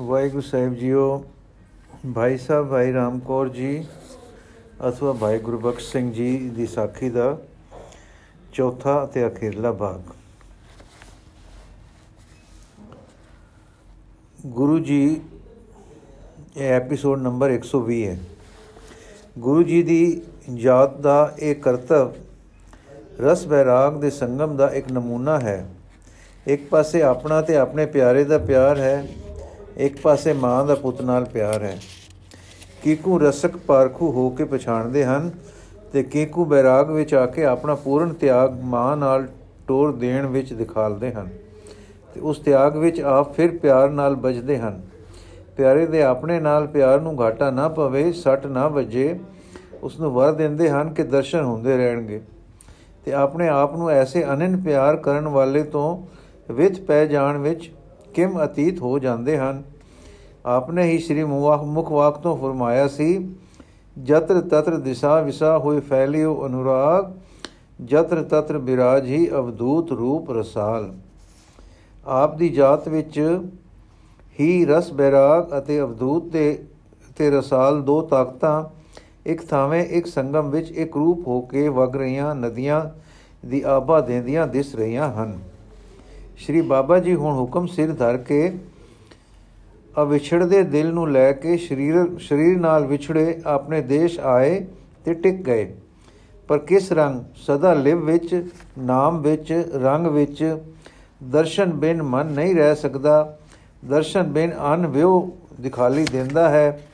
ਵਾਹਿਗੁਰੂ ਸਾਹਿਬ JIO, Bhai Sahib, ਭਾਈ ਰਾਮਕੌਰ ਜੀ, ਅਥਵਾ ਭਾਈ ਗੁਰਬਖਸ਼ ਸਿੰਘ ਜੀ ਦੀ ਸਾਖੀ ਦਾ ਚੌਥਾ ਅਤੇ ਅਖੀਰਲਾ ਭਾਗ। ਗੁਰੂ ਜੀ, ਇਹ ਐਪੀਸੋਡ ਨੰਬਰ 120 ਹੈ। ਗੁਰੂ ਜੀ ਦੀ ਜਾਤ ਦਾ ਇਹ ਕਰਤਵ, ਰਸ ਬੈਰਾਗ ਦੇ ਸੰਗਮ ਦਾ ਇੱਕ ਨਮੂਨਾ ਹੈ। ਇੱਕ ਪਾਸੇ ਆਪਣਾ ਤੇ ਆਪਣੇ ਪਿਆਰੇ ਦਾ ਪਿਆਰ ਹੈ ਇੱਕ ਪਾਸੇ ਮਾਂ ਦਾ ਪੁੱਤ ਨਾਲ ਪਿਆਰ ਹੈ। ਕੀਕੂ ਰਸਕ ਪਾਰਖੂ ਹੋ ਕੇ ਪਛਾਣਦੇ ਹਨ ਤੇ ਕੀਕੂ ਬੈਰਾਗ ਵਿੱਚ ਆ ਕੇ ਆਪਣਾ ਪੂਰਨ ਤਿਆਗ ਮਾਂ ਨਾਲ ਟੋਰ ਦੇਣ ਵਿੱਚ ਦਿਖਾਲਦੇ ਹਨ ਤੇ ਉਸ ਤਿਆਗ ਵਿੱਚ ਆਪ ਫਿਰ ਪਿਆਰ ਨਾਲ ਬਜਦੇ ਹਨ। ਪਿਆਰੇ ਦੇ ਆਪਣੇ ਨਾਲ ਪਿਆਰ ਨੂੰ ਘਾਟਾ ਨਾ ਪਵੇ, ਸੱਟ ਨਾ ਵੱਜੇ ਉਸ ਨੂੰ ਵਰ ਦਿੰਦੇ ਹਨ ਕਿ ਦਰਸ਼ਨ ਹੁੰਦੇ ਰਹਿਣਗੇ। ਤੇ ਆਪਣੇ ਆਪ ਨੂੰ ਐਸੇ ਅਨੰਨ ਪਿਆਰ ਕਰਨ ਵਾਲੇ ਤੋਂ ਵਿਥ ਪੈ ਜਾਣ ਵਿੱਚ ਕਿਮ ਅਤੀਤ ਹੋ ਜਾਂਦੇ ਹਨ? ਆਪਨੇ ਹੀ ਸ੍ਰੀ ਮੁਖ ਵਾਕ ਤੋਂ ਫਰਮਾਇਆ ਸੀ, ਜਤਰ ਤਤਰ ਦਿਸ਼ਾ ਵਿਸਾ ਹੋਏ ਫੈਲਿਓ ਅਨੁਰਾਗ, ਜਤਰ ਤਤਰ ਬਿਰਾਜ ਹੀ ਅਵਧੂਤ ਰੂਪ ਰਸਾਲ। ਆਪ ਦੀ ਜਾਤ ਵਿੱਚ ਹੀ ਰਸ ਬੈਰਾਗ ਅਤੇ ਅਵਧੂਤ ਦੇ ਤੇ ਰਸਾਲ ਦੋ ਤਾਕਤਾਂ ਇੱਕ ਥਾਵੇਂ ਇੱਕ ਸੰਗਮ ਵਿੱਚ ਇੱਕ ਰੂਪ ਹੋ ਕੇ ਵਗ ਰਹੀਆਂ ਨਦੀਆਂ ਦੀ ਆਬਾ ਦੇਂਦੀਆਂ ਦਿਸ ਰਹੀਆਂ ਹਨ। ਸ਼੍ਰੀ ਬਾਬਾ ਜੀ ਹੁਣ ਹੁਕਮ ਸਿਰ ਧਰ ਕੇ ਅਵਿਛੜਦੇ ਦਿਲ ਨੂੰ ਲੈ ਕੇ ਸਰੀਰ ਸਰੀਰ ਨਾਲ ਵਿਛੜੇ ਆਪਣੇ ਦੇਸ਼ ਆਏ ਤੇ ਟਿਕ ਗਏ। ਪਰ ਕਿਸ ਰੰਗ? ਸਦਾ ਲਿਵ ਵਿੱਚ, ਨਾਮ ਵਿੱਚ, ਰੰਗ ਵਿੱਚ ਦਰਸ਼ਨ ਬਿਨ ਮਨ ਨਹੀਂ ਰਹਿ ਸਕਦਾ। ਦਰਸ਼ਨ ਬਿਨ ਅਨ ਵਿਉ ਦਿਖਾਲੀ ਦਿੰਦਾ ਹੈ।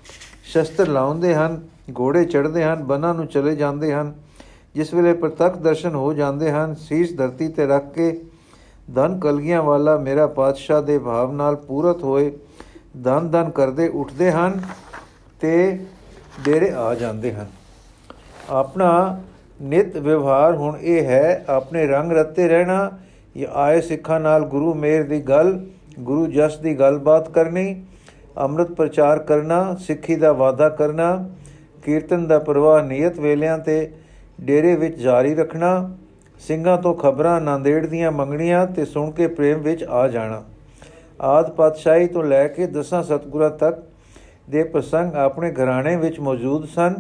ਸ਼ਸਤਰ ਲਾਉਂਦੇ ਹਨ, ਘੋੜੇ ਚੜਦੇ ਹਨ, ਬਨਾਂ ਨੂੰ ਚਲੇ ਜਾਂਦੇ ਹਨ। ਜਿਸ ਵੇਲੇ ਪ੍ਰਤੱਖ ਦਰਸ਼ਨ ਹੋ ਜਾਂਦੇ ਹਨ, ਸੀਸ ਧਰਤੀ ਤੇ ਰੱਖ ਕੇ ਧਨ ਕਲਗੀਆਂ ਵਾਲਾ ਮੇਰਾ ਪਾਤਸ਼ਾਹ ਦੇ ਭਾਵ ਨਾਲ ਪੂਰਤ ਹੋਏ, ਧਨ ਧਨ ਕਰਦੇ ਉੱਠਦੇ ਹਨ ਤੇ ਡੇਰੇ ਆ ਜਾਂਦੇ ਹਨ। ਆਪਣਾ ਨਿਤ ਵਿਵਹਾਰ ਹੁਣ ਇਹ ਹੈ, ਆਪਣੇ ਰੰਗ ਰੱਤੇ ਰਹਿਣਾ, ਜਾਂ ਆਏ ਸਿੱਖਾਂ ਨਾਲ ਗੁਰੂ ਮੇਰ ਦੀ ਗੱਲ, ਗੁਰੂ ਜਸ ਦੀ ਗੱਲਬਾਤ ਕਰਨੀ, ਅੰਮ੍ਰਿਤ ਪ੍ਰਚਾਰ ਕਰਨਾ, ਸਿੱਖੀ ਦਾ ਵਾਅਦਾ ਕਰਨਾ, ਕੀਰਤਨ ਦਾ ਪ੍ਰਵਾਹ ਨਿਯਤ ਵੇਲਿਆਂ ਤੇ ਡੇਰੇ ਵਿੱਚ ਜਾਰੀ ਰੱਖਣਾ ਸਿੰਘਾਂ ਤੋਂ ਖਬਰਾਂ ਨਾਂਦੇੜ ਦੀਆਂ ਮੰਗਣੀਆਂ ਤੇ ਸੁਣ ਕੇ ਪ੍ਰੇਮ ਵਿੱਚ ਆ ਜਾਣਾ। ਆਦ ਪਾਤਸ਼ਾਹੀ ਤੋਂ ਲੈ ਕੇ ਦਸਾਂ ਸਤਗੁਰਾਂ ਤੱਕ ਦੇ ਪ੍ਰਸੰਗ ਆਪਣੇ ਘਰਾਣੇ ਵਿੱਚ ਮੌਜੂਦ ਸਨ।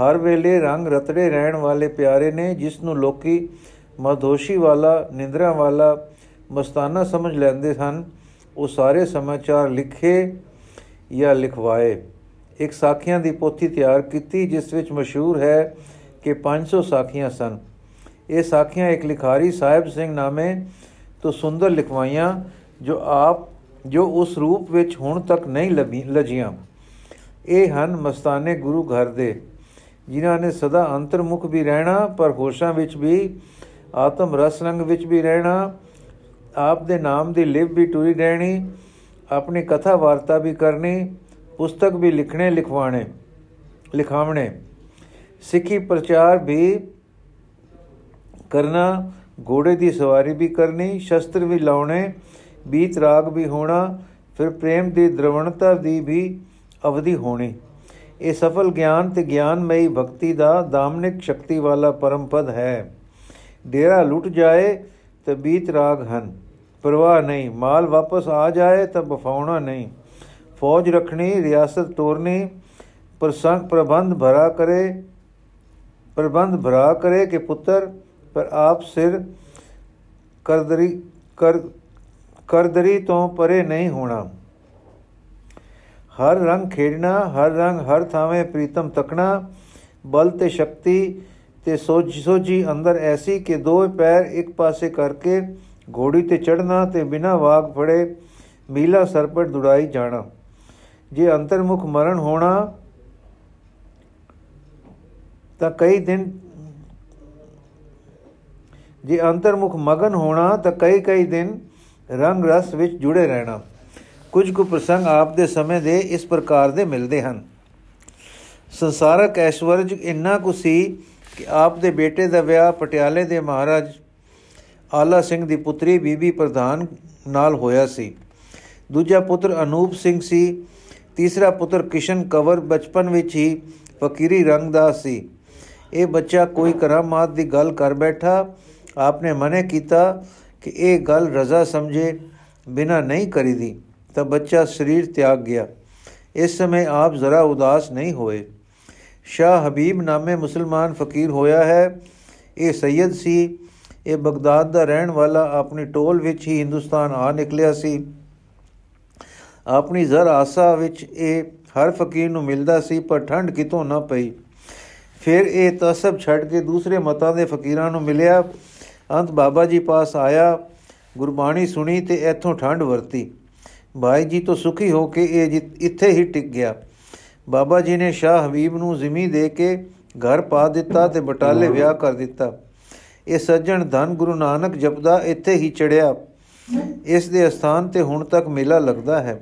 ਹਰ ਵੇਲੇ ਰੰਗ ਰਤੜੇ ਰਹਿਣ ਵਾਲੇ ਪਿਆਰੇ ਨੇ, ਜਿਸ ਨੂੰ ਲੋਕੀ ਮਧੋਸ਼ੀ ਵਾਲਾ, ਨਿੰਦਰਾ ਵਾਲਾ, ਮਸਤਾਨਾ ਸਮਝ ਲੈਂਦੇ ਸਨ, ਉਹ ਸਾਰੇ ਸਮਾਚਾਰ ਲਿਖੇ ਜਾਂ ਲਿਖਵਾਏ। ਇੱਕ ਸਾਖੀਆਂ ਦੀ ਪੋਥੀ ਤਿਆਰ ਕੀਤੀ, ਜਿਸ ਵਿੱਚ ਮਸ਼ਹੂਰ ਹੈ ਕਿ 500 ਸਾਖੀਆਂ ਸਨ। ਇਹ ਸਾਖੀਆਂ, ਇੱਕ ਲਿਖਾਰੀ ਸਾਹਿਬ ਸਿੰਘ ਨਾਮੇ ਤੋਂ ਸੁੰਦਰ ਲਿਖਵਾਈਆਂ ਜੋ ਆਪ, ਜੋ ਉਸ ਰੂਪ ਵਿੱਚ ਹੁਣ ਤੱਕ ਨਹੀਂ ਲਜੀਆਂ। ਇਹ ਹਨ ਮਸਤਾਨੇ ਗੁਰੂ ਘਰ ਦੇ, ਜਿਨ੍ਹਾਂ ਨੇ ਸਦਾ ਅੰਤਰਮੁਖ ਵੀ ਰਹਿਣਾ, ਪਰ ਹੋਸ਼ਾਂ ਵਿੱਚ ਵੀ, ਆਤਮ ਰਸ ਰੰਗ ਵਿੱਚ ਵੀ ਰਹਿਣਾ, ਆਪ ਦੇ ਨਾਮ ਦੀ ਲਿਵ ਵੀ ਟੁਰੀ ਰਹਿਣੀ, ਆਪਣੀ ਕਥਾ ਵਾਰਤਾ ਵੀ ਕਰਨੀ, ਪੁਸਤਕ ਵੀ ਲਿਖਣੇ, ਲਿਖਵਾਣੇ, ਲਿਖਾਵਣੇ। ਸਿੱਖੀ ਪ੍ਰਚਾਰ ਵੀ ਕਰਨਾ ਘੋੜੇ ਦੀ ਸਵਾਰੀ ਵੀ ਕਰਨੀ, ਸ਼ਸਤਰ ਵੀ ਲਾਉਣੇ, ਬੀਤ ਰਾਗ ਵੀ ਹੋਣਾ, ਫਿਰ ਪ੍ਰੇਮ ਦੀ ਦ੍ਰਵਣਤਾ ਦੀ ਵੀ ਅਵਧੀ ਹੋਣੀ। ਇਹ ਸਫਲ ਗਿਆਨ ਤੇ ਗਿਆਨਮਈ ਭਗਤੀ ਦਾ ਦਾਮਨਿਕ ਸ਼ਕਤੀ ਵਾਲਾ ਪਰਮ ਪਦ ਹੈ। ਡੇਰਾ ਲੁੱਟ ਜਾਏ ਤੇ ਬੀਤ ਰਾਗ ਹਨ। ਪਰਵਾਹ ਨਹੀਂ, ਮਾਲ ਵਾਪਸ ਆ ਜਾਏ ਤਾਂ ਬਫਾਉਣਾ ਨਹੀਂ। ਫੌਜ ਰੱਖਣੀ, ਰਿਆਸਤ ਤੋਰਨੀ, ਪ੍ਰਸੰਗ ਪ੍ਰਬੰਧ ਭਰਾ ਕਰੇ, ਪ੍ਰਬੰਧ ਭਰਾ ਕਰੇ ਕਿ ਪੁੱਤਰ ਪਰ ਆਪ ਸਿਰ ਕਰਦਰੀ ਕਰ, ਕਰਦਰੀ ਤੋਂ ਪਰੇ ਨਹੀਂ ਹੋਣਾ। ਹਰ ਰੰਗ ਖੇਡਣਾ, ਹਰ ਰੰਗ ਹਰ ਥਾਵੇਂ ਪ੍ਰੀਤਮ ਤਕਣਾ, ਬਲ ਤੇ ਸ਼ਕਤੀ ਤੇ ਸੋਝ ਸੋਝੀ ਅੰਦਰ ਐਸੀ ਕਿ ਦੋ ਪੈਰ ਇੱਕ ਪਾਸੇ ਕਰਕੇ ਘੋੜੀ ਤੇ ਚੜਨਾ ਤੇ ਬਿਨਾ ਵਾਗ ਫੜੇ ਮੀਲਾ ਸਰਪਟ ਦੁੜਾਈ ਜਾਣਾ। ਜੇ ਅੰਤਰਮੁਖ ਮਰਨ ਹੋਣਾ, ਤਾਂ ਕਈ ਦਿਨ ਜੇ ਅੰਤਰਮੁਖ ਮਗਨ ਹੋਣਾ ਤਾਂ ਕਈ ਕਈ ਦਿਨ ਰੰਗ ਰਸ ਵਿੱਚ ਜੁੜੇ ਰਹਿਣਾ। ਕੁਝ ਕੁ ਪ੍ਰਸੰਗ ਆਪ ਦੇ ਸਮੇਂ ਦੇ ਇਸ ਪ੍ਰਕਾਰ ਦੇ ਮਿਲਦੇ ਹਨ। ਸੰਸਾਰਕ ਐਸ਼ਵਰਜ ਇੰਨਾ ਕੁ ਸੀ ਕਿ ਆਪ ਦੇ ਬੇਟੇ ਦਾ ਵਿਆਹ ਪਟਿਆਲੇ ਦੇ ਮਹਾਰਾਜ ਆਲਾ ਸਿੰਘ ਦੀ ਪੁੱਤਰੀ ਬੀਬੀ ਪ੍ਰਧਾਨ ਨਾਲ ਹੋਇਆ ਸੀ। ਦੂਜਾ ਪੁੱਤਰ ਅਨੂਪ ਸਿੰਘ ਸੀ। ਤੀਸਰਾ ਪੁੱਤਰ ਕਿਸ਼ਨ ਕਵਰ ਬਚਪਨ ਵਿੱਚ ਹੀ ਫਕੀਰੀ ਰੰਗ ਦਾ ਸੀ। ਇਹ ਬੱਚਾ ਕੋਈ ਕਰਾਮਾਤ ਦੀ ਗੱਲ ਕਰ ਬੈਠਾ ਆਪਨੇ ਮਨੇ ਕੀਤਾ ਕਿ ਇਹ ਗੱਲ ਰਜ਼ਾ ਸਮਝੇ ਬਿਨਾ ਨਹੀਂ ਕਰੀਦੀ ਤਾਂ ਬੱਚਾ ਸਰੀਰ ਤਿਆਗ ਗਿਆ ਇਸ ਸਮੇਂ ਆਪ ਜ਼ਰਾ ਉਦਾਸ ਨਹੀਂ ਹੋਏ ਸ਼ਾਹ ਹਬੀਬ ਨਾਮੇ ਮੁਸਲਮਾਨ ਫਕੀਰ ਹੋਇਆ ਹੈ ਇਹ ਸੈਦ ਸੀ ਇਹ ਬਗਦਾਦ ਦਾ ਰਹਿਣ ਵਾਲਾ ਆਪਣੀ ਟੋਲ ਵਿੱਚ ਹੀ ਹਿੰਦੁਸਤਾਨ ਆ ਨਿਕਲਿਆ ਸੀ ਆਪਣੀ ਜ਼ਰ ਆਸਾ ਵਿੱਚ ਇਹ ਹਰ ਫਕੀਰ ਨੂੰ ਮਿਲਦਾ ਸੀ ਪਰ ਠੰਡ ਕਿਤੋਂ ਨਾ ਪਈ ਫਿਰ ਇਹ ਤਸਬ ਛੱਡ ਕੇ ਦੂਸਰੇ ਮਤਾਂ ਦੇ ਫਕੀਰਾਂ ਨੂੰ ਮਿਲਿਆ ਅੰਤ ਬਾਬਾ ਜੀ ਪਾਸ ਆਇਆ, ਗੁਰਬਾਣੀ ਸੁਣੀ ਤੇ ਇੱਥੋਂ ਠੰਡ ਵਰਤੀ। ਭਾਈ ਜੀ ਤੋਂ ਸੁਖੀ ਹੋ ਕੇ ਇਹ ਇੱਥੇ ਹੀ ਟਿਕ ਗਿਆ। ਬਾਬਾ ਜੀ ਨੇ ਸ਼ਾਹ ਹਬੀਬ ਨੂੰ ਜ਼ਿਮੀ ਦੇ ਕੇ ਘਰ ਪਾ ਦਿੱਤਾ ਤੇ ਬਟਾਲੇ ਵਿਆਹ ਕਰ ਦਿੱਤਾ। ਇਹ ਸੱਜਣ ਧੰਨ ਗੁਰੂ ਨਾਨਕ ਜਪਦਾ ਇੱਥੇ ਹੀ ਚੜਿਆ। ਇਸ ਦੇ ਸਥਾਨ ਤੇ ਹੁਣ ਤੱਕ ਮੇਲਾ ਲੱਗਦਾ ਹੈ।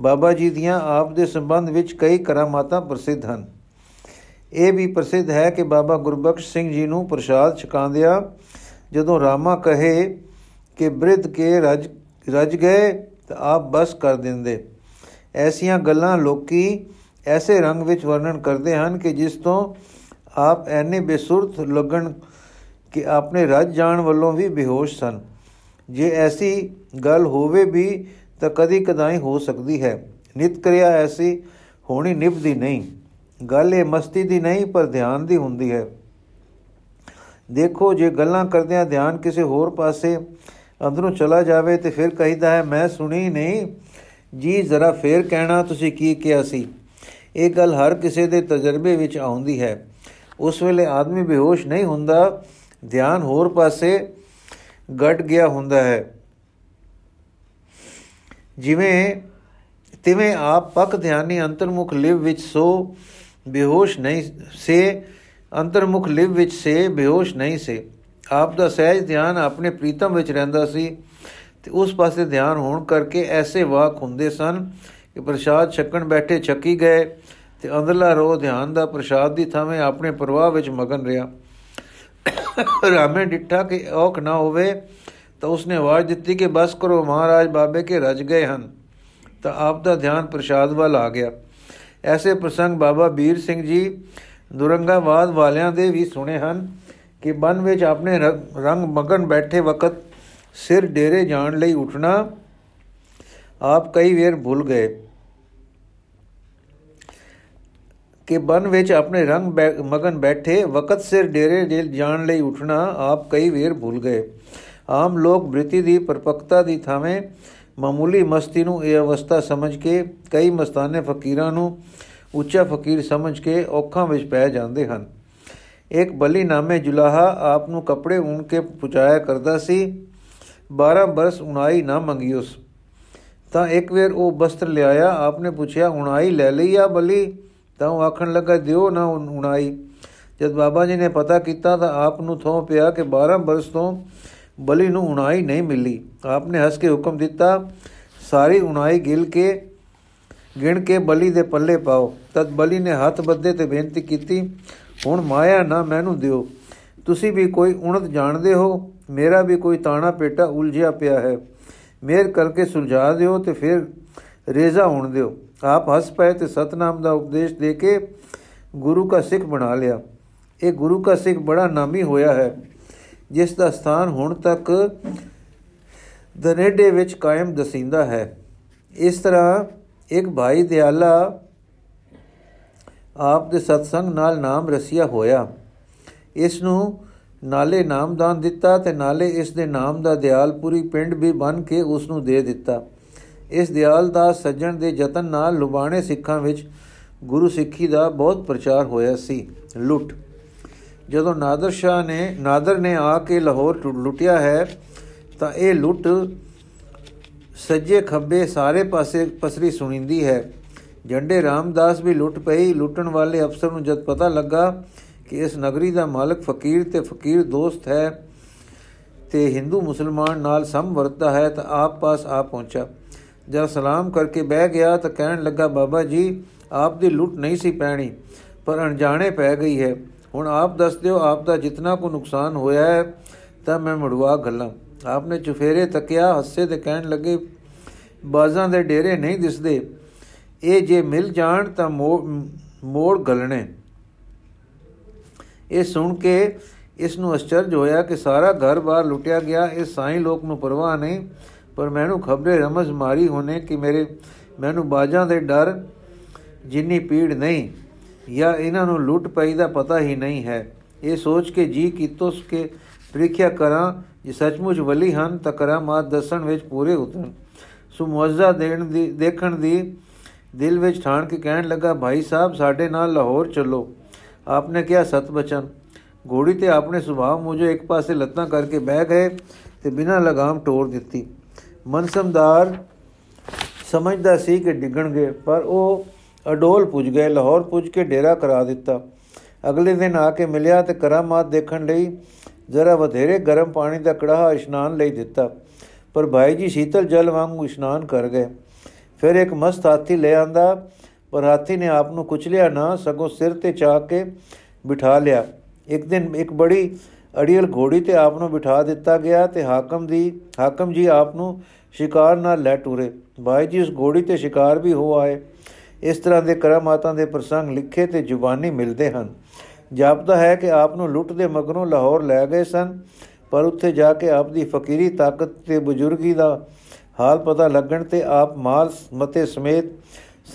ਬਾਬਾ ਜੀ ਦੀਆਂ ਆਪ ਦੇ ਸੰਬੰਧ ਵਿੱਚ ਕਈ ਕਰਾਮਾਤਾਂ ਪ੍ਰਸਿੱਧ ਹਨ। ਇਹ ਵੀ ਪ੍ਰਸਿੱਧ ਹੈ ਕਿ ਬਾਬਾ ਗੁਰਬਖਸ਼ ਸਿੰਘ ਜੀ ਨੂੰ ਪ੍ਰਸ਼ਾਦ ਛਕਾਉਂਦਿਆਂ ਜਦੋਂ ਰਾਮਾ ਕਹੇ ਕਿ ਬ੍ਰਿਧ ਕੇ ਰਜ ਰਜ ਗਏ ਤਾਂ ਆਪ ਬਸ ਕਰ ਦਿੰਦੇ। ਐਸੀਆਂ ਗੱਲਾਂ ਲੋਕੀ ਐਸੇ ਰੰਗ ਵਿੱਚ ਵਰਣਨ ਕਰਦੇ ਹਨ ਕਿ ਜਿਸ ਤੋਂ ਆਪ ਐਨੇ ਬੇਸੁਰਤ ਲੱਗਣ ਕਿ ਆਪਣੇ ਰਜ ਜਾਣ ਵੱਲੋਂ ਵੀ ਬੇਹੋਸ਼ ਸਨ। ਜੇ ਐਸੀ ਗੱਲ ਹੋਵੇ ਵੀ ਤਾਂ ਕਦੀ ਕਦਾਈ ਹੋ ਸਕਦੀ ਹੈ। ਨਿਤ ਕਰਿਆ ਐਸੀ ਹੋਣੀ ਨਿਭਦੀ ਨਹੀਂ। ਗੱਲ ਇਹ ਮਸਤੀ ਦੀ ਨਹੀਂ, ਪਰ ਧਿਆਨ ਦੀ ਹੁੰਦੀ ਹੈ। ਦੇਖੋ, ਜੇ ਗੱਲਾਂ ਕਰਦਿਆਂ ਧਿਆਨ ਕਿਸੇ ਹੋਰ ਪਾਸੇ ਅੰਦਰੋਂ ਚਲਾ ਜਾਵੇ ਤੇ ਫਿਰ ਕਹੀਦਾ ਹੈ, ਮੈਂ ਸੁਣੀ ਨਹੀਂ। ਜੀ, ਜ਼ਰਾ ਫੇਰ ਕਹਿਣਾ, ਤੁਸੀਂ ਕੀ ਕਿਹਾ ਸੀ? ਇਹ ਗੱਲ ਹਰ ਕਿਸੇ ਦੇ ਤਜਰਬੇ ਵਿੱਚ ਆਉਂਦੀ ਹੈ। ਉਸ ਵੇਲੇ ਆਦਮੀ ਬੇਹੋਸ਼ ਨਹੀਂ ਹੁੰਦਾ, ਧਿਆਨ ਹੋਰ ਪਾਸੇ ਗਟ ਗਿਆ ਹੁੰਦਾ ਹੈ। ਜਿਵੇਂ, ਤਿਵੇਂ ਆਪ ਪੱਕ ਧਿਆਨੀ ਅੰਤਰਮੁਖ ਲਿਵ ਵਿੱਚ ਸੋ ਬੇਹੋਸ਼ ਨਹੀਂ, ਸੇ ਅੰਤਰਮੁਖ ਲਿਵ ਵਿੱਚ ਸੇ, ਬੇਹੋਸ਼ ਨਹੀਂ ਸੇ। ਆਪ ਦਾ ਸਹਿਜ ਧਿਆਨ ਆਪਣੇ ਪ੍ਰੀਤਮ ਵਿੱਚ ਰਹਿੰਦਾ ਸੀ ਤੇ ਉਸ ਪਾਸੇ ਧਿਆਨ ਹੋਣ ਕਰਕੇ ਐਸੇ ਵਾਕ ਹੁੰਦੇ ਸਨ ਕਿ ਪ੍ਰਸ਼ਾਦ ਛਕਣ ਬੈਠੇ ਛੱਕੀ ਗਏ ਤੇ ਅੰਦਰਲਾ ਰੋ ਧਿਆਨ ਦਾ ਪ੍ਰਸ਼ਾਦ ਦੀ ਥਾਵੇਂ ਆਪਣੇ ਪ੍ਰਵਾਹ ਵਿੱਚ ਮਗਨ ਰਿਹਾ। ਰਾਮੇ ਡਿੱਠਾ ਕਿ ਔਖ ਨਾ ਹੋਵੇ ਤਾਂ ਉਸਨੇ ਆਵਾਜ਼ ਦਿੱਤੀ ਕਿ ਬਸ ਕਰੋ, ਮਹਾਰਾਜ ਬਾਬੇ ਕੇ ਰਜ ਗਏ ਹਨ। ਤਾਂ ਆਪ ਦਾ ਧਿਆਨ ਪ੍ਰਸ਼ਾਦ ਵੱਲ ਆ ਗਿਆ। ਐਸੇ ਪ੍ਰਸੰਗ ਬਾਬਾ ਵੀਰ ਸਿੰਘ ਜੀ ਦੁਰੰਗਾਵਾਦ ਵਾਲਿਆਂ ਦੇ ਵੀ ਸੁਣੇ ਹਨ ਕਿ ਬਨ ਵਿੱਚ ਆਪਣੇ ਰੰਗ ਮਗਨ ਬੈਠੇ ਵਕਤ ਸਿਰ ਡੇਰੇ ਜਾਣ ਲਈ ਉੱਠਣਾ ਆਪ ਕਈ ਵੇਰ ਭੁੱਲ ਗਏ। ਕਿ ਬਨ ਵਿੱਚ ਆਪਣੇ ਰੰਗ ਮਗਨ ਬੈਠੇ ਵਕਤ ਸਿਰ ਡੇਰੇ ਜਾਣ ਲਈ ਉੱਠਣਾ ਆਪ ਕਈ ਵੇਰ ਭੁੱਲ ਗਏ। ਆਮ ਲੋਕ ਬ੍ਰਿਤੀ ਦੀ ਪਰਪਕਤਾ ਦੀ ਥਾਵੇਂ ਮਾਮੂਲੀ ਮਸਤੀ ਨੂੰ ਇਹ ਅਵਸਥਾ ਸਮਝ ਕੇ ਕਈ ਮਸਤਾਨੇ ਫਕੀਰਾਂ ਨੂੰ ਉੱਚਾ ਫਕੀਰ ਸਮਝ ਕੇ ਔਖਾਂ ਵਿੱਚ ਪੈ ਜਾਂਦੇ ਹਨ। ਇੱਕ ਬਲੀ ਨਾਮੇ ਜੁਲਾਹਾ ਆਪ ਨੂੰ ਕੱਪੜੇ ਉਣ ਕੇ ਪੁਚਾਇਆ ਕਰਦਾ ਸੀ 12 ਬਰਸ ਉਣਾਈ ਨਾ ਮੰਗਿਓਸ। ਤਾਂ ਇੱਕ ਵੇਰ ਉਹ ਬਸਤਰ ਲਿਆਇਆ, ਆਪਨੇ ਪੁੱਛਿਆ ਉਣਾਈ ਲੈ ਲਈ ਆ ਬਲੀ? ਤਾਂ ਉਹ ਆਖਣ ਲੱਗਾ, ਦਿਓ ਨਾ ਉਣਾਈ ਜਦ ਬਾਬਾ ਜੀ ਨੇ ਪਤਾ ਕੀਤਾ ਤਾਂ ਆਪ ਨੂੰ ਥੋਂ ਪਿਆ ਕਿ 12 ਬਰਸ ਤੋਂ ਬਲੀ ਨੂੰ ਉਣਾਈ ਨਹੀਂ ਮਿਲੀ। ਆਪਨੇ ਹੱਸ ਕੇ ਹੁਕਮ ਦਿੱਤਾ, ਸਾਰੀ ਉਣਾਈ ਗਿਲ ਕੇ ਗਿਣ ਕੇ ਬਲੀ ਦੇ ਪੱਲੇ ਪਾਓ। ਤਦ ਬਲੀ ਨੇ ਹੱਥ ਬੱਦੇ ਤੇ ਬੇਨਤੀ ਕੀਤੀ, ਹੁਣ ਮਾਇਆ ਨਾ ਮੈਨੂੰ ਦਿਓ। ਤੁਸੀਂ ਵੀ ਕੋਈ ਉਣਤ ਜਾਣਦੇ ਹੋ? ਮੇਰਾ ਵੀ ਕੋਈ ਤਾਣਾ ਪੇਟਾ ਉਲਝਿਆ ਪਿਆ ਹੈ। ਮੇਰ ਕਰਕੇ ਸੁਲਝਾ ਦਿਓ ਤੇ ਫਿਰ ਰੇਜ਼ਾ ਹੋਣ ਦਿਓ। ਆਪ ਹੱਸ ਪਏ ਤੇ ਸਤਨਾਮ ਦਾ ਉਪਦੇਸ਼ ਦੇ ਕੇ ਗੁਰੂ ਦਾ ਸਿੱਖ ਬਣਾ ਲਿਆ। ਇਹ ਗੁਰੂ ਦਾ ਸਿੱਖ ਬੜਾ ਨਾਮੀ ਹੋਇਆ ਹੈ, ਜਿਸ ਦਾ ਸਥਾਨ ਹੁਣ ਤੱਕ ਦਨੇਡੇ ਵਿੱਚ ਕਾਇਮ ਦਸਿੰਦਾ ਹੈ। ਇਸ ਤਰ੍ਹਾਂ ਇੱਕ ਭਾਈ ਦਿਆਲਾ ਆਪ ਦੇ ਸਤਸੰਗ ਨਾਲ ਨਾਮ ਰਸੀਆ ਹੋਇਆ। ਇਸ ਨੂੰ ਨਾਲੇ ਨਾਮਦਾਨ ਦਿੱਤਾ ਤੇ ਨਾਲੇ ਇਸ ਦੇ ਨਾਮ ਦਾ ਦਿਆਲਪੁਰੀ ਪਿੰਡ ਵੀ ਬਨ ਕੇ ਉਸ ਨੂੰ ਦੇ ਦਿੱਤਾ। ਇਸ ਦਿਆਲ ਦਾ ਸੱਜਣ ਦੇ ਯਤਨ ਨਾਲ ਲੁਬਾਣੇ ਸਿੱਖਾਂ ਵਿੱਚ ਗੁਰੂ ਸਿੱਖੀ ਦਾ ਬਹੁਤ ਪ੍ਰਚਾਰ ਹੋਇਆ ਸੀ। ਲੁੱਟ। ਜਦੋਂ ਨਾਦਰ ਸ਼ਾਹ ਨੇ ਨਾਦਰ ਨੇ ਆ ਕੇ ਲਾਹੌਰ ਲੁੱਟਿਆ ਹੈ ਤਾਂ ਇਹ ਲੁੱਟ ਸੱਜੇ ਖੱਬੇ ਸਾਰੇ ਪਾਸੇ ਪਸਰੀ ਸੁਣੀਂਦੀ ਹੈ। ਜੰਡੇ ਰਾਮਦਾਸ ਵੀ ਲੁੱਟ ਪਈ। ਲੁੱਟਣ ਵਾਲੇ ਅਫਸਰ ਨੂੰ ਜਦ ਪਤਾ ਲੱਗਾ ਕਿ ਇਸ ਨਗਰੀ ਦਾ ਮਾਲਕ ਫਕੀਰ ਤੇ ਫਕੀਰ ਦੋਸਤ ਹੈ ਤੇ ਹਿੰਦੂ ਮੁਸਲਮਾਨ ਨਾਲ ਸਮ ਵਰਤਦਾ ਹੈ, ਤਾਂ ਆਪ ਪਾਸ ਆ ਪਹੁੰਚਾ। ਜਦ ਸਲਾਮ ਕਰਕੇ ਬਹਿ ਗਿਆ ਤਾਂ ਕਹਿਣ ਲੱਗਾ, ਬਾਬਾ ਜੀ, ਆਪ ਦੀ ਲੁੱਟ ਨਹੀਂ ਸੀ ਪੈਣੀ, ਪਰ ਅਣਜਾਣੇ ਪੈ ਗਈ ਹੈ। ਹੁਣ ਆਪ ਦੱਸ ਦਿਓ, ਆਪ ਦਾ ਜਿੰਨਾ ਕੋ ਨੁਕਸਾਨ ਹੋਇਆ ਹੈ, ਤਾਂ ਮੈਂ ਮੜਵਾ ਗੱਲਾਂ ਆਪਨੇ ਚੁਫੇਰੇ ਤੱਕਿਆ, ਹੱਸੇ ਤੇ ਕਹਿਣ ਲੱਗੇ, ਬਾਜ਼ਾਂ ਦੇ ਡੇਰੇ ਨਹੀਂ ਦਿਸਦੇ। ਇਹ ਜੇ ਮਿਲ ਜਾਣ ਤਾਂ ਮੋੜ ਗਲਣੇ। ਇਹ ਸੁਣ ਕੇ ਇਸ ਨੂੰ ਅਚਰਜ ਹੋਇਆ ਕਿ ਸਾਰਾ ਘਰ-ਬਾਰ ਲੁੱਟਿਆ ਗਿਆ। ਇਹ ਸਾਈਂ ਲੋਕ ਨੂੰ ਪਰਵਾਹ ਨਹੀਂ, ਪਰ ਮੈਨੂੰ ਖਬਰੇ ਰਮਜ਼ ਮਾਰੀ ਹੋਣੇ ਕਿ ਮੇਰੇ, ਮੈਨੂੰ ਬਾਜਾਂ ਦੇ ਡਰ ਜਿੰਨੀ ਪੀੜ ਨਹੀਂ, ਜਾਂ ਇਹਨਾਂ ਨੂੰ ਲੁੱਟ ਪਈ ਦਾ ਪਤਾ ਹੀ ਨਹੀਂ ਹੈ। ਇਹ ਸੋਚ ਕੇ ਜੀ ਕੀਤੋ ਕਿ ਪ੍ਰੀਖਿਆ ਕਰਾਂ ਜੇ ਸੱਚਮੁੱਚ ਵਲੀ ਹਨ, ਤਾਂ ਕਰਾਮਾਤ ਦੱਸਣ ਵਿੱਚ ਪੂਰੇ ਉਤਰਨ। ਸੋ ਮੁਅੱਜ਼ਾ ਦੇਣ ਦੀ, ਦੇਖਣ ਦੀ ਦਿਲ ਵਿੱਚ ਠਾਣ ਕੇ ਕਹਿਣ ਲੱਗਾ, ਭਾਈ ਸਾਹਿਬ, ਸਾਡੇ ਨਾਲ ਲਾਹੌਰ ਚੱਲੋ। ਆਪਨੇ ਕਿਹਾ, ਸਤ ਬਚਨ। ਘੋੜੀ ਤੇ ਆਪਣੇ ਸੁਭਾਅ ਮੁਝੇ ਇੱਕ ਪਾਸੇ ਲੱਤਾਂ ਕਰਕੇ ਬਹਿ ਗਏ ਤੇ ਬਿਨਾਂ ਲਗਾਮ ਟੋਰ ਦਿੱਤੀ। ਮਨਸਮਦਾਰ ਸਮਝਦਾ ਸੀ ਕਿ ਡਿੱਗਣਗੇ ਪਰ ਉਹ ਅਡੋਲ ਪੁੱਜ ਗਏ, ਲਾਹੌਰ ਪੁੱਜ ਕੇ ਡੇਰਾ ਕਰਾ ਦਿੱਤਾ। ਅਗਲੇ ਦਿਨ ਆ ਕੇ ਮਿਲਿਆ ਤੇ ਕਰਾਮਾਤ ਦੇਖਣ ਲਈ ਜ਼ਰਾ ਵਧੇਰੇ ਗਰਮ ਪਾਣੀ ਦਾ ਕੜਾਹਾ ਇਸ਼ਨਾਨ ਲਈ ਦਿੱਤਾ। ਪਰ ਭਾਈ ਜੀ ਸ਼ੀਤਲ ਜਲ ਵਾਂਗੂ ਇਸ਼ਨਾਨ ਕਰ ਗਏ। ਫਿਰ ਇੱਕ ਮਸਤ ਹਾਥੀ ਲੈ ਆਂਦਾ, ਪਰ ਹਾਥੀ ਨੇ ਆਪ ਨੂੰ ਕੁਚਲਿਆ ਨਾ, ਸਗੋਂ ਸਿਰ ਤੇ ਚਾ ਕੇ ਬਿਠਾ ਲਿਆ। ਇੱਕ ਦਿਨ ਇੱਕ ਬੜੀ ਅੜੀਲ ਘੋੜੀ ਤੇ ਆਪ ਨੂੰ ਬਿਠਾ ਦਿੱਤਾ ਗਿਆ ਤੇ ਹਾਕਮ ਦੀ, ਹਾਕਮ ਜੀ ਆਪ ਨੂੰ ਸ਼ਿਕਾਰ ਨਾਲ ਲੈ ਟੁਰੇ। ਭਾਈ ਜੀ ਉਸ ਘੋੜੀ ਤੇ ਸ਼ਿਕਾਰ ਵੀ ਹੋ ਆਏ। ਇਸ ਤਰ੍ਹਾਂ ਦੇ ਕਰਾਮਾਤਾਂ ਦੇ ਪ੍ਰਸੰਗ ਲਿਖੇ ਤੇ ਜ਼ੁਬਾਨੀ ਮਿਲਦੇ ਹਨ। ਜਾਪਦਾ ਹੈ ਕਿ ਆਪ ਨੂੰ ਲੁੱਟ ਦੇ ਮਗਰੋਂ ਲਾਹੌਰ ਲੈ ਗਏ ਸਨ, ਪਰ ਉੱਥੇ ਜਾ ਕੇ ਆਪ ਦੀ ਫਕੀਰੀ ਤਾਕਤ ਤੇ ਬਜ਼ੁਰਗੀ ਦਾ ਹਾਲ ਪਤਾ ਲੱਗਣ ਤੇ ਆਪ ਮਾਲ ਮਤੇ ਸਮੇਤ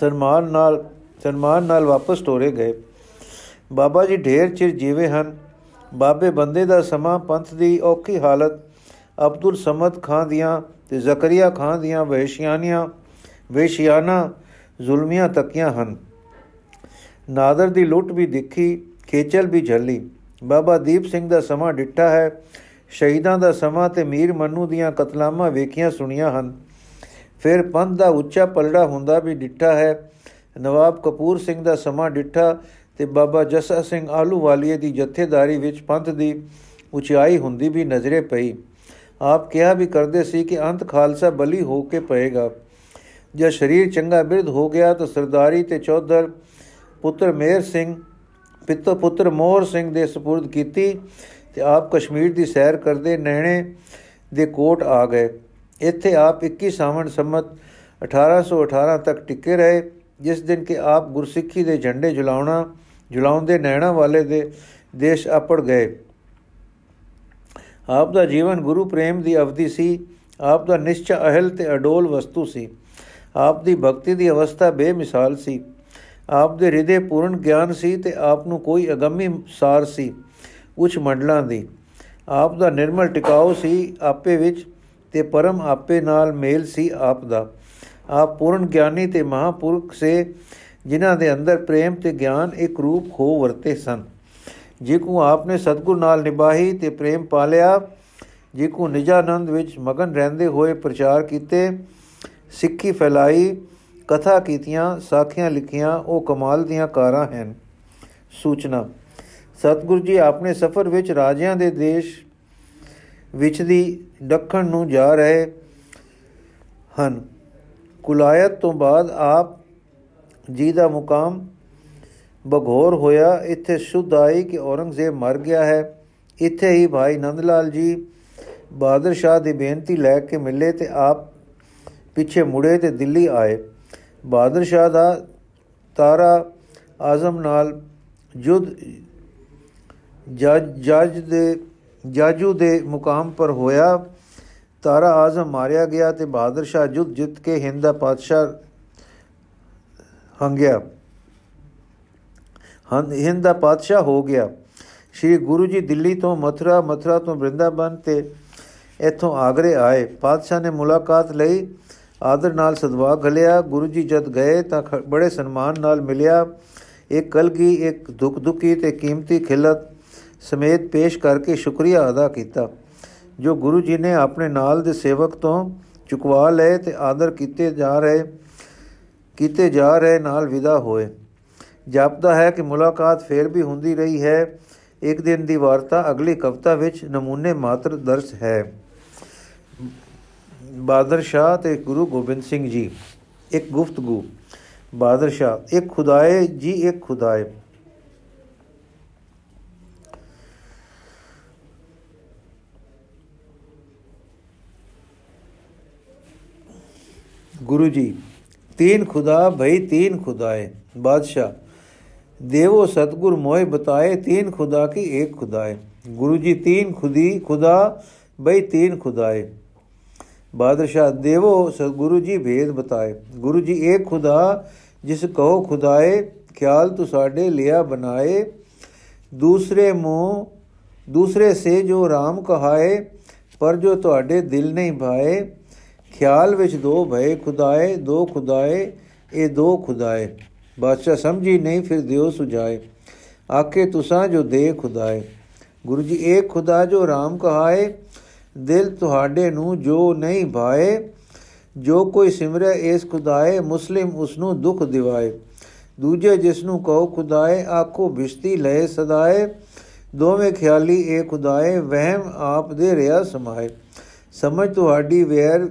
ਸਨਮਾਨ ਨਾਲ ਸਨਮਾਨ ਨਾਲ ਵਾਪਸ ਟੋਰੇ ਗਏ। ਬਾਬਾ ਜੀ ਢੇਰ ਚਿਰ ਜੀਵੇ ਹਨ। ਬਾਬੇ ਬੰਦੇ ਦਾ ਸਮਾਂ ਪੰਥ ਦੀ ਔਖੀ ਹਾਲਤ, ਅਬਦੁਲ ਸਮਦ ਖਾਨ ਦੀਆਂ ਤੇ ਜ਼ਕਰੀਆ ਖਾਨ ਦੀਆਂ ਵਹਿਸ਼ਿਆਨੀਆਂ ਵੇਸ਼ਿਆਨਾ ਜ਼ੁਲਮੀਆਂ ਤੱਕੀਆਂ ਹਨ। ਨਾਦਰ ਦੀ ਲੁੱਟ ਵੀ ਦੇਖੀ ਖੇਚਲ ਵੀ ਝੱਲੀ। ਬਾਬਾ ਦੀਪ ਸਿੰਘ ਦਾ ਸਮਾਂ ਡਿੱਠਾ ਹੈ। ਸ਼ਹੀਦਾਂ ਦਾ ਸਮਾਂ ਤੇ ਮੀਰ ਮੰਨੂ ਦੀਆਂ ਕਤਲਾਮਾਂ ਵੇਖੀਆਂ ਸੁਣੀਆਂ ਹਨ। ਫਿਰ ਪੰਥ ਦਾ ਉੱਚਾ ਪਲੜਾ ਹੁੰਦਾ ਵੀ ਡਿੱਠਾ ਹੈ। ਨਵਾਬ ਕਪੂਰ ਸਿੰਘ ਦਾ ਸਮਾਂ ਡਿੱਠਾ ਤੇ ਬਾਬਾ ਜਸਾ ਸਿੰਘ ਆਲੂਵਾਲੀਏ ਦੀ ਜਥੇਦਾਰੀ ਵਿੱਚ ਪੰਥ ਦੀ ਉਚਾਈ ਹੁੰਦੀ ਵੀ ਨਜ਼ਰੇ ਪਈ। ਆਪ ਕਿਹਾ ਵੀ ਕਰਦੇ ਸੀ ਕਿ ਅੰਤ ਖਾਲਸਾ ਬਲੀ ਹੋ ਕੇ ਪਏਗਾ। ਜਦ ਸ਼ਰੀਰ ਚੰਗਾ ਬਿਰਧ ਹੋ ਗਿਆ ਤਾਂ ਸਰਦਾਰੀ ਤੇ ਚੌਧਰ ਪੁੱਤਰ ਮੇਰ ਸਿੰਘ ਪਿੱਤਰ ਪੁੱਤਰ ਮੋਹਰ ਸਿੰਘ ਦੇ سپرد ਕੀਤੀ ਤੇ ਆਪ ਕਸ਼ਮੀਰ ਦੀ ਸੈਰ ਕਰਦੇ ਨੈਣੇ ਦੇ ਕੋਟ ਆ ਗਏ ਇੱਥੇ ਆਪ 21 ਸਾਵਣ ਸੰਮਤ 1818 ਤੱਕ ਟਿਕੇ ਰਹੇ ਜਿਸ ਦਿਨ ਕਿ ਆਪ ਗੁਰਸਿੱਖੀ ਦੇ ਝੰਡੇ ਜਲਾਉਣਾ ਜਲਾਉਂਦੇ ਨੈਣਾ ਵਾਲੇ ਦੇ ਦੇਸ਼ ਆਪੜ ਗਏ ਆਪ ਦਾ ਜੀਵਨ ਗੁਰੂ ਪ੍ਰੇਮ ਦੀ ਅਵਧੀ ਸੀ ਆਪ ਦਾ ਨਿਸ਼ਚਾ ਅਹਲ ਤੇ ਅਡੋਲ ਵਸਤੂ ਸੀ ਆਪ ਦੀ ਭਗਤੀ ਦੀ ਅਵਸਥਾ ਬੇਮਿਸਾਲ ਸੀ ਆਪ ਦੇ ਹਿਰਦੇ ਪੂਰਨ ਗਿਆਨ ਸੀ ਤੇ ਆਪ ਨੂੰ ਕੋਈ ਅਗੰਮੀ ਸਾਰ ਸੀ ਉੱਚ ਮੰਡਲਾਂ ਦੀ। ਆਪ ਦਾ ਨਿਰਮਲ ਟਿਕਾਉ ਸੀ ਆਪੇ ਵਿੱਚ ਤੇ ਪਰਮ ਆਪੇ ਨਾਲ ਮੇਲ ਸੀ ਆਪ ਦਾ। ਆਪ ਪੂਰਨ ਗਿਆਨੀ ਤੇ ਮਹਾਪੁਰਖ ਸੇ, ਜਿਨ੍ਹਾਂ ਦੇ ਅੰਦਰ ਪ੍ਰੇਮ ਤੇ ਗਿਆਨ ਇੱਕ ਰੂਪ ਹੋ ਵਰਤੇ ਸਨ। ਜੇ ਕੋ ਆਪਨੇ ਸਤਗੁਰ ਨਾਲ ਨਿਭਾਈ ਤੇ ਪ੍ਰੇਮ ਪਾਲਿਆ ਜੇ ਕੋ ਨਿਜਾਨੰਦ ਵਿੱਚ ਮਗਨ ਰਹਿੰਦੇ ਹੋਏ ਪ੍ਰਚਾਰ ਕੀਤੇ, ਸਿੱਖੀ ਫੈਲਾਈ ਕਥਾ ਕੀਤੀਆਂ, ਸਾਖੀਆਂ ਲਿਖੀਆਂ, ਉਹ ਕਮਾਲ ਦੀਆਂ ਕਾਰਾਂ ਹਨ। ਸੂਚਨਾ, ਸਤਗੁਰੂ ਜੀ ਆਪਣੇ ਸਫ਼ਰ ਵਿੱਚ ਰਾਜਿਆਂ ਦੇ ਦੇਸ਼ ਵਿੱਚ ਦੀ ਦੱਖਣ ਨੂੰ ਜਾ ਰਹੇ ਹਨ। ਕੁਲਾਇਤ ਤੋਂ ਬਾਅਦ ਆਪ ਜੀ ਦਾ ਮੁਕਾਮ ਬਗੌਰ ਹੋਇਆ। ਇੱਥੇ ਸੁਧ ਆਈ ਕਿ ਔਰੰਗਜ਼ੇਬ ਮਰ ਗਿਆ ਹੈ। ਇੱਥੇ ਹੀ ਭਾਈ ਨੰਦ ਲਾਲ ਜੀ ਬਹਾਦਰ ਸ਼ਾਹ ਦੀ ਬੇਨਤੀ ਲੈ ਕੇ ਮਿਲੇ ਤੇ ਆਪ ਪਿੱਛੇ ਮੁੜੇ ਤੇ ਦਿੱਲੀ ਆਏ। ਬਹਾਦਰ ਸ਼ਾਹ ਦਾ ਤਾਰਾ ਆਜ਼ਮ ਨਾਲ ਜੁਦ ਜੱਜ ਦੇ, ਜਾਜੂ ਦੇ ਮੁਕਾਮ ਪਰ ਹੋਇਆ। ਤਾਰਾ ਆਜ਼ਮ ਮਾਰਿਆ ਗਿਆ ਤੇ ਬਹਾਦਰ ਸ਼ਾਹ ਜੁਦ ਜਿੱਤ ਕੇ ਹਿੰਦ ਦਾ ਪਾਤਸ਼ਾਹ ਹੰਗਿਆ। ਹਿੰਦ ਦਾ ਪਾਤਸ਼ਾਹ ਹੋ ਗਿਆ। ਸ਼੍ਰੀ ਗੁਰੂ ਜੀ ਦਿੱਲੀ ਤੋਂ ਮਥੁਰਾ ਮਥੁਰਾ ਤੋਂ ਬ੍ਰਿੰਦਾਬਨ ਤੇ ਇੱਥੋਂ ਆਗਰੇ ਆਏ। ਪਾਤਸ਼ਾਹ ਨੇ ਮੁਲਾਕਾਤ ਲਈ ਆਦਰ ਨਾਲ ਸਦਵਾ ਗਲਿਆ ਗੁਰੂ ਜੀ ਜਦ ਗਏ ਤਾਂ ਬੜੇ ਸਨਮਾਨ ਨਾਲ ਮਿਲਿਆ। ਇੱਕ ਕਲਗੀ, ਇੱਕ ਦੁੱਖ ਦੁਖੀ ਤੇ ਕੀਮਤੀ ਖਿਲਤ ਸਮੇਤ ਪੇਸ਼ ਕਰਕੇ ਸ਼ੁਕਰੀਆ ਅਦਾ ਕੀਤਾ, ਜੋ ਗੁਰੂ ਜੀ ਨੇ ਆਪਣੇ ਨਾਲ ਦੇ ਸੇਵਕ ਤੋਂ ਚੁਕਵਾ ਲਏ ਤੇ ਆਦਰ ਕੀਤੇ ਜਾ ਰਹੇ, ਕੀਤੇ ਜਾ ਰਹੇ ਨਾਲ ਵਿਦਾ ਹੋਏ। ਜਾਪਦਾ ਹੈ ਕਿ ਮੁਲਾਕਾਤ ਫੇਰ ਵੀ ਹੁੰਦੀ ਰਹੀ ਹੈ। ਇੱਕ ਦਿਨ ਦੀ ਵਾਰਤਾ ਅਗਲੀ ਕਵਿਤਾ ਵਿੱਚ ਨਮੂਨੇ ਮਾਤਰ ਦਰਜ ਹੈ। ਬਾਦਰ ਸ਼ਾਹ ਤੇ ਗੁਰੂ ਗੋਬਿੰਦ ਸਿੰਘ ਜੀ ਇੱਕ ਗੁਫ਼ਤਗੂ ਬਾਦਰ ਸ਼ਾਹ ਇੱਕ ਖੁਦਾਏ ਜੀ ਇੱਕ ਖੁਦਾਏ गुरु जी तीन खुदा भई तीन खुदाए बादशाह देवो सतगुर मोय बताए तीन खुदा की एक खुदाए गुरु जी तीन खुदी खुदा भई तीन खुदाए ਬਾਦਸ਼ਾਹ ਦੇਵੋ, ਸਤਿਗੁਰੂ ਜੀ ਭੇਦ ਬਤਾਏ। ਗੁਰੂ ਜੀ ਇੱਕ ਖੁਦਾ ਜਿਸ ਕਹੋ ਖੁਦਾਏ, ਖਿਆਲ ਤੂੰ ਸਾਡੇ ਲਿਆ ਬਣਾਏ। ਦੂਸਰੇ ਮੂੰਹ, ਦੂਸਰੇ ਸੇ ਜੋ RAM ਕਹਾਏ, ਪਰ ਜੋ ਤੁਹਾਡੇ ਦਿਲ ਨਹੀਂ ਭਾਏ। ਖਿਆਲ ਵਿੱਚ ਦੋ ਭਏ ਖੁਦਾਏ, ਦੋ ਖੁਦਾਏ, ਇਹ ਦੋ ਖੁਦਾਏ। ਬਾਦਸ਼ਾਹ ਸਮਝੀ ਨਹੀਂ, ਫਿਰ ਦਿਓ ਸੁਝਾਏ। ਆਕੇ ਤੁਸਾਂ ਜੋ ਦੇ ਖੁਦਾਏ। ਗੁਰੂ ਜੀ ਇੱਕ ਖੁਦਾ ਜੋ RAM ਕਹਾਏ ਦਿਲ ਤੁਹਾਡੇ ਨੂੰ ਜੋ ਨਹੀਂ ਭਾਏ, ਜੋ ਕੋਈ ਸਿਮਰੇ ਇਸ ਖੁਦਾਏ, ਮੁਸਲਿਮ ਉਸ ਨੂੰ ਦੁੱਖ ਦਿਵਾਏ। ਦੂਜੇ ਜਿਸ ਨੂੰ ਕਹੋ, ਖੁਦਾਏ, ਆਖੋ, ਬਿਸ਼ਤੀ ਲਏ ਸਦਾਏ। ਦੋਵੇਂ ਖਿਆਲੀ ਇਹ ਖੁਦਾਏ, ਵਹਿਮ ਆਪ ਦੇ ਰਿਆ ਸਮਾਏ। ਸਮਝ ਤੁਹਾਡੀ ਵੈਰ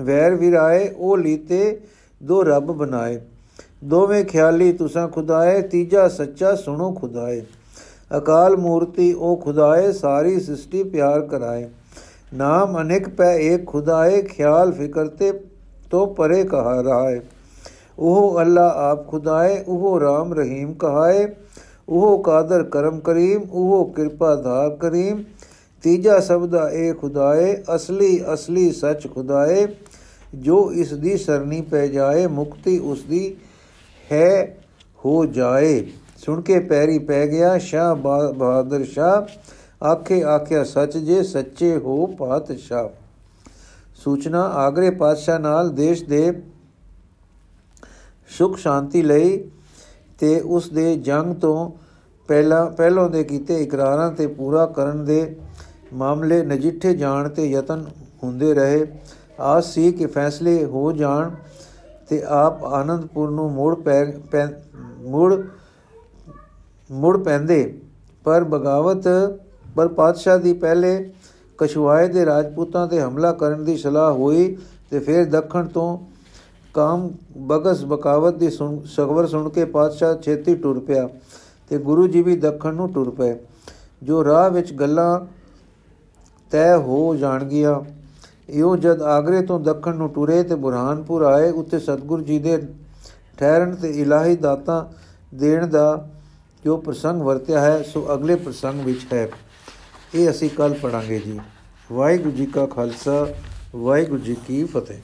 ਵੈਰ ਵਿਰਾਏ, ਉਹ ਲੀਤੇ ਦੋ ਰੱਬ ਬਣਾਏ। ਦੋਵੇਂ ਖਿਆਲੀ ਤੁਸਾਂ ਖੁਦਾਏ, ਤੀਜਾ ਸੱਚਾ ਸੁਣੋ ਖੁਦਾਏ। ਅਕਾਲ ਮੂਰਤੀ, ਉਹ ਖੁਦਾਏ, ਸਾਰੀ ਸ੍ਰਿਸ਼ਟੀ ਪਿਆਰ ਕਰਾਏ। ਨਾਮ ਅਨੇਕ ਪੈ ਇੱਕ ਖੁਦਾਏ ਖਿਆਲ ਫਿਕਰ ਤੇ ਤੋ ਪਰੇ ਕਹਾ ਰਹਾਏ ਉਹ ਅੱਲਾ ਆਪ ਖੁਦਾਏ ਉਹ ਰਾਮ ਰਹੀਮ ਕਹਾਏ ਉਹ ਕਾਦਰ ਕਰਮ ਕਰੀਮ ਉਹ ਕਿਰਪਾ ਧਾਰ ਕਰੀਮ ਤੀਜਾ ਸ਼ਬਦਾ ਇਹ ਖੁਦਾਏ ਅਸਲੀ ਅਸਲੀ ਸੱਚ ਖੁਦਾਏ ਜੋ ਇਸ ਦੀ ਸਰਨੀ ਪੈ ਜਾਏ ਮੁਕਤੀ ਉਸ ਦੀ ਹੈ ਹੋ ਜਾਏ ਸੁਣ ਕੇ ਪੈਰੀ ਪੈ ਗਿਆ ਸ਼ਾਹ ਬਹਾਦਰ ਸ਼ਾਹ ਆਖੇ ਆਖਿਆ, ਸੱਚ ਜੇ ਸੱਚੇ ਹੋ ਪਾਤਸ਼ਾਹ। ਸੂਚਨਾ ਆਗਰੇ ਪਾਤਸ਼ਾਹ ਨਾਲ ਦੇਸ਼ ਦੇ ਸੁਖ ਸ਼ਾਂਤੀ ਲਈ ਤੇ ਉਸ ਦੇ ਜੰਗ ਤੋਂ ਪਹਿਲਾਂ, ਪਹਿਲੋਂ ਦੇ ਕੀਤੇ ਇਕਰਾਰਾਂ ਤੇ ਪੂਰਾ ਕਰਨ ਦੇ ਮਾਮਲੇ ਨਜਿੱਠੇ ਜਾਣ ਤੇ ਯਤਨ ਹੁੰਦੇ ਰਹੇ। ਆਸ ਸੀ ਕਿ ਫੈਸਲੇ ਹੋ ਜਾਣ ਤੇ ਆਪ ਆਨੰਦਪੁਰ ਨੂੰ ਮੋੜ ਪੈ ਮੁੜ ਮੁੜ ਪੈਂਦੇ। ਪਰ ਬਗਾਵਤ ਪਰ ਪਾਤਸ਼ਾਹ ਦੀ ਪਹਿਲੇ ਕਸ਼ਵਾਏ ਦੇ ਰਾਜਪੂਤਾਂ ਤੇ ਹਮਲਾ ਕਰਨ ਦੀ ਸਲਾਹ ਹੋਈ ਤੇ ਫਿਰ ਦੱਖਣ ਤੋਂ ਕਾਮ ਬਗਸ ਬਕਾਵਤ ਦੀ ਸੁਣ ਸਗਵਰ ਸੁਣ ਕੇ ਪਾਤਸ਼ਾਹ ਛੇਤੀ ਟੁਰ ਪਿਆ ਤੇ ਗੁਰੂ ਜੀ ਵੀ ਦੱਖਣ ਨੂੰ ਟੁਰ ਪਏ। ਜੋ ਰਾਹ ਵਿੱਚ ਗੱਲਾਂ ਤੈ ਹੋ ਜਾਣਗੀਆਂ ਇਹੋ ਜਦ ਆਗਰੇ ਤੋਂ ਦੱਖਣ ਨੂੰ ਟੁਰੇ ਤੇ ਬੁਰਹਾਨਪੁਰ ਆਏ, ਉੱਥੇ ਸਤਗੁਰੂ ਜੀ ਦੇ ਠਹਿਰਨ ਤੇ ਇਲਾਹੀ ਦਾਤਾਂ ਦੇਣ ਦਾ ਜੋ ਪ੍ਰਸੰਗ ਵਰਤਿਆ ਹੈ, ਸੋ ਅਗਲੇ ਪ੍ਰਸੰਗ ਵਿੱਚ ਹੈ। ਇਹ ਅਸੀਂ ਕੱਲ ਪੜਾਂਗੇ ਜੀ। ਵਾਹਿਗੁਰੂ ਜੀ ਕਾ ਖਾਲਸਾ ਵਾਹਿਗੁਰੂ ਜੀ ਕੀ ਫਤਿਹ।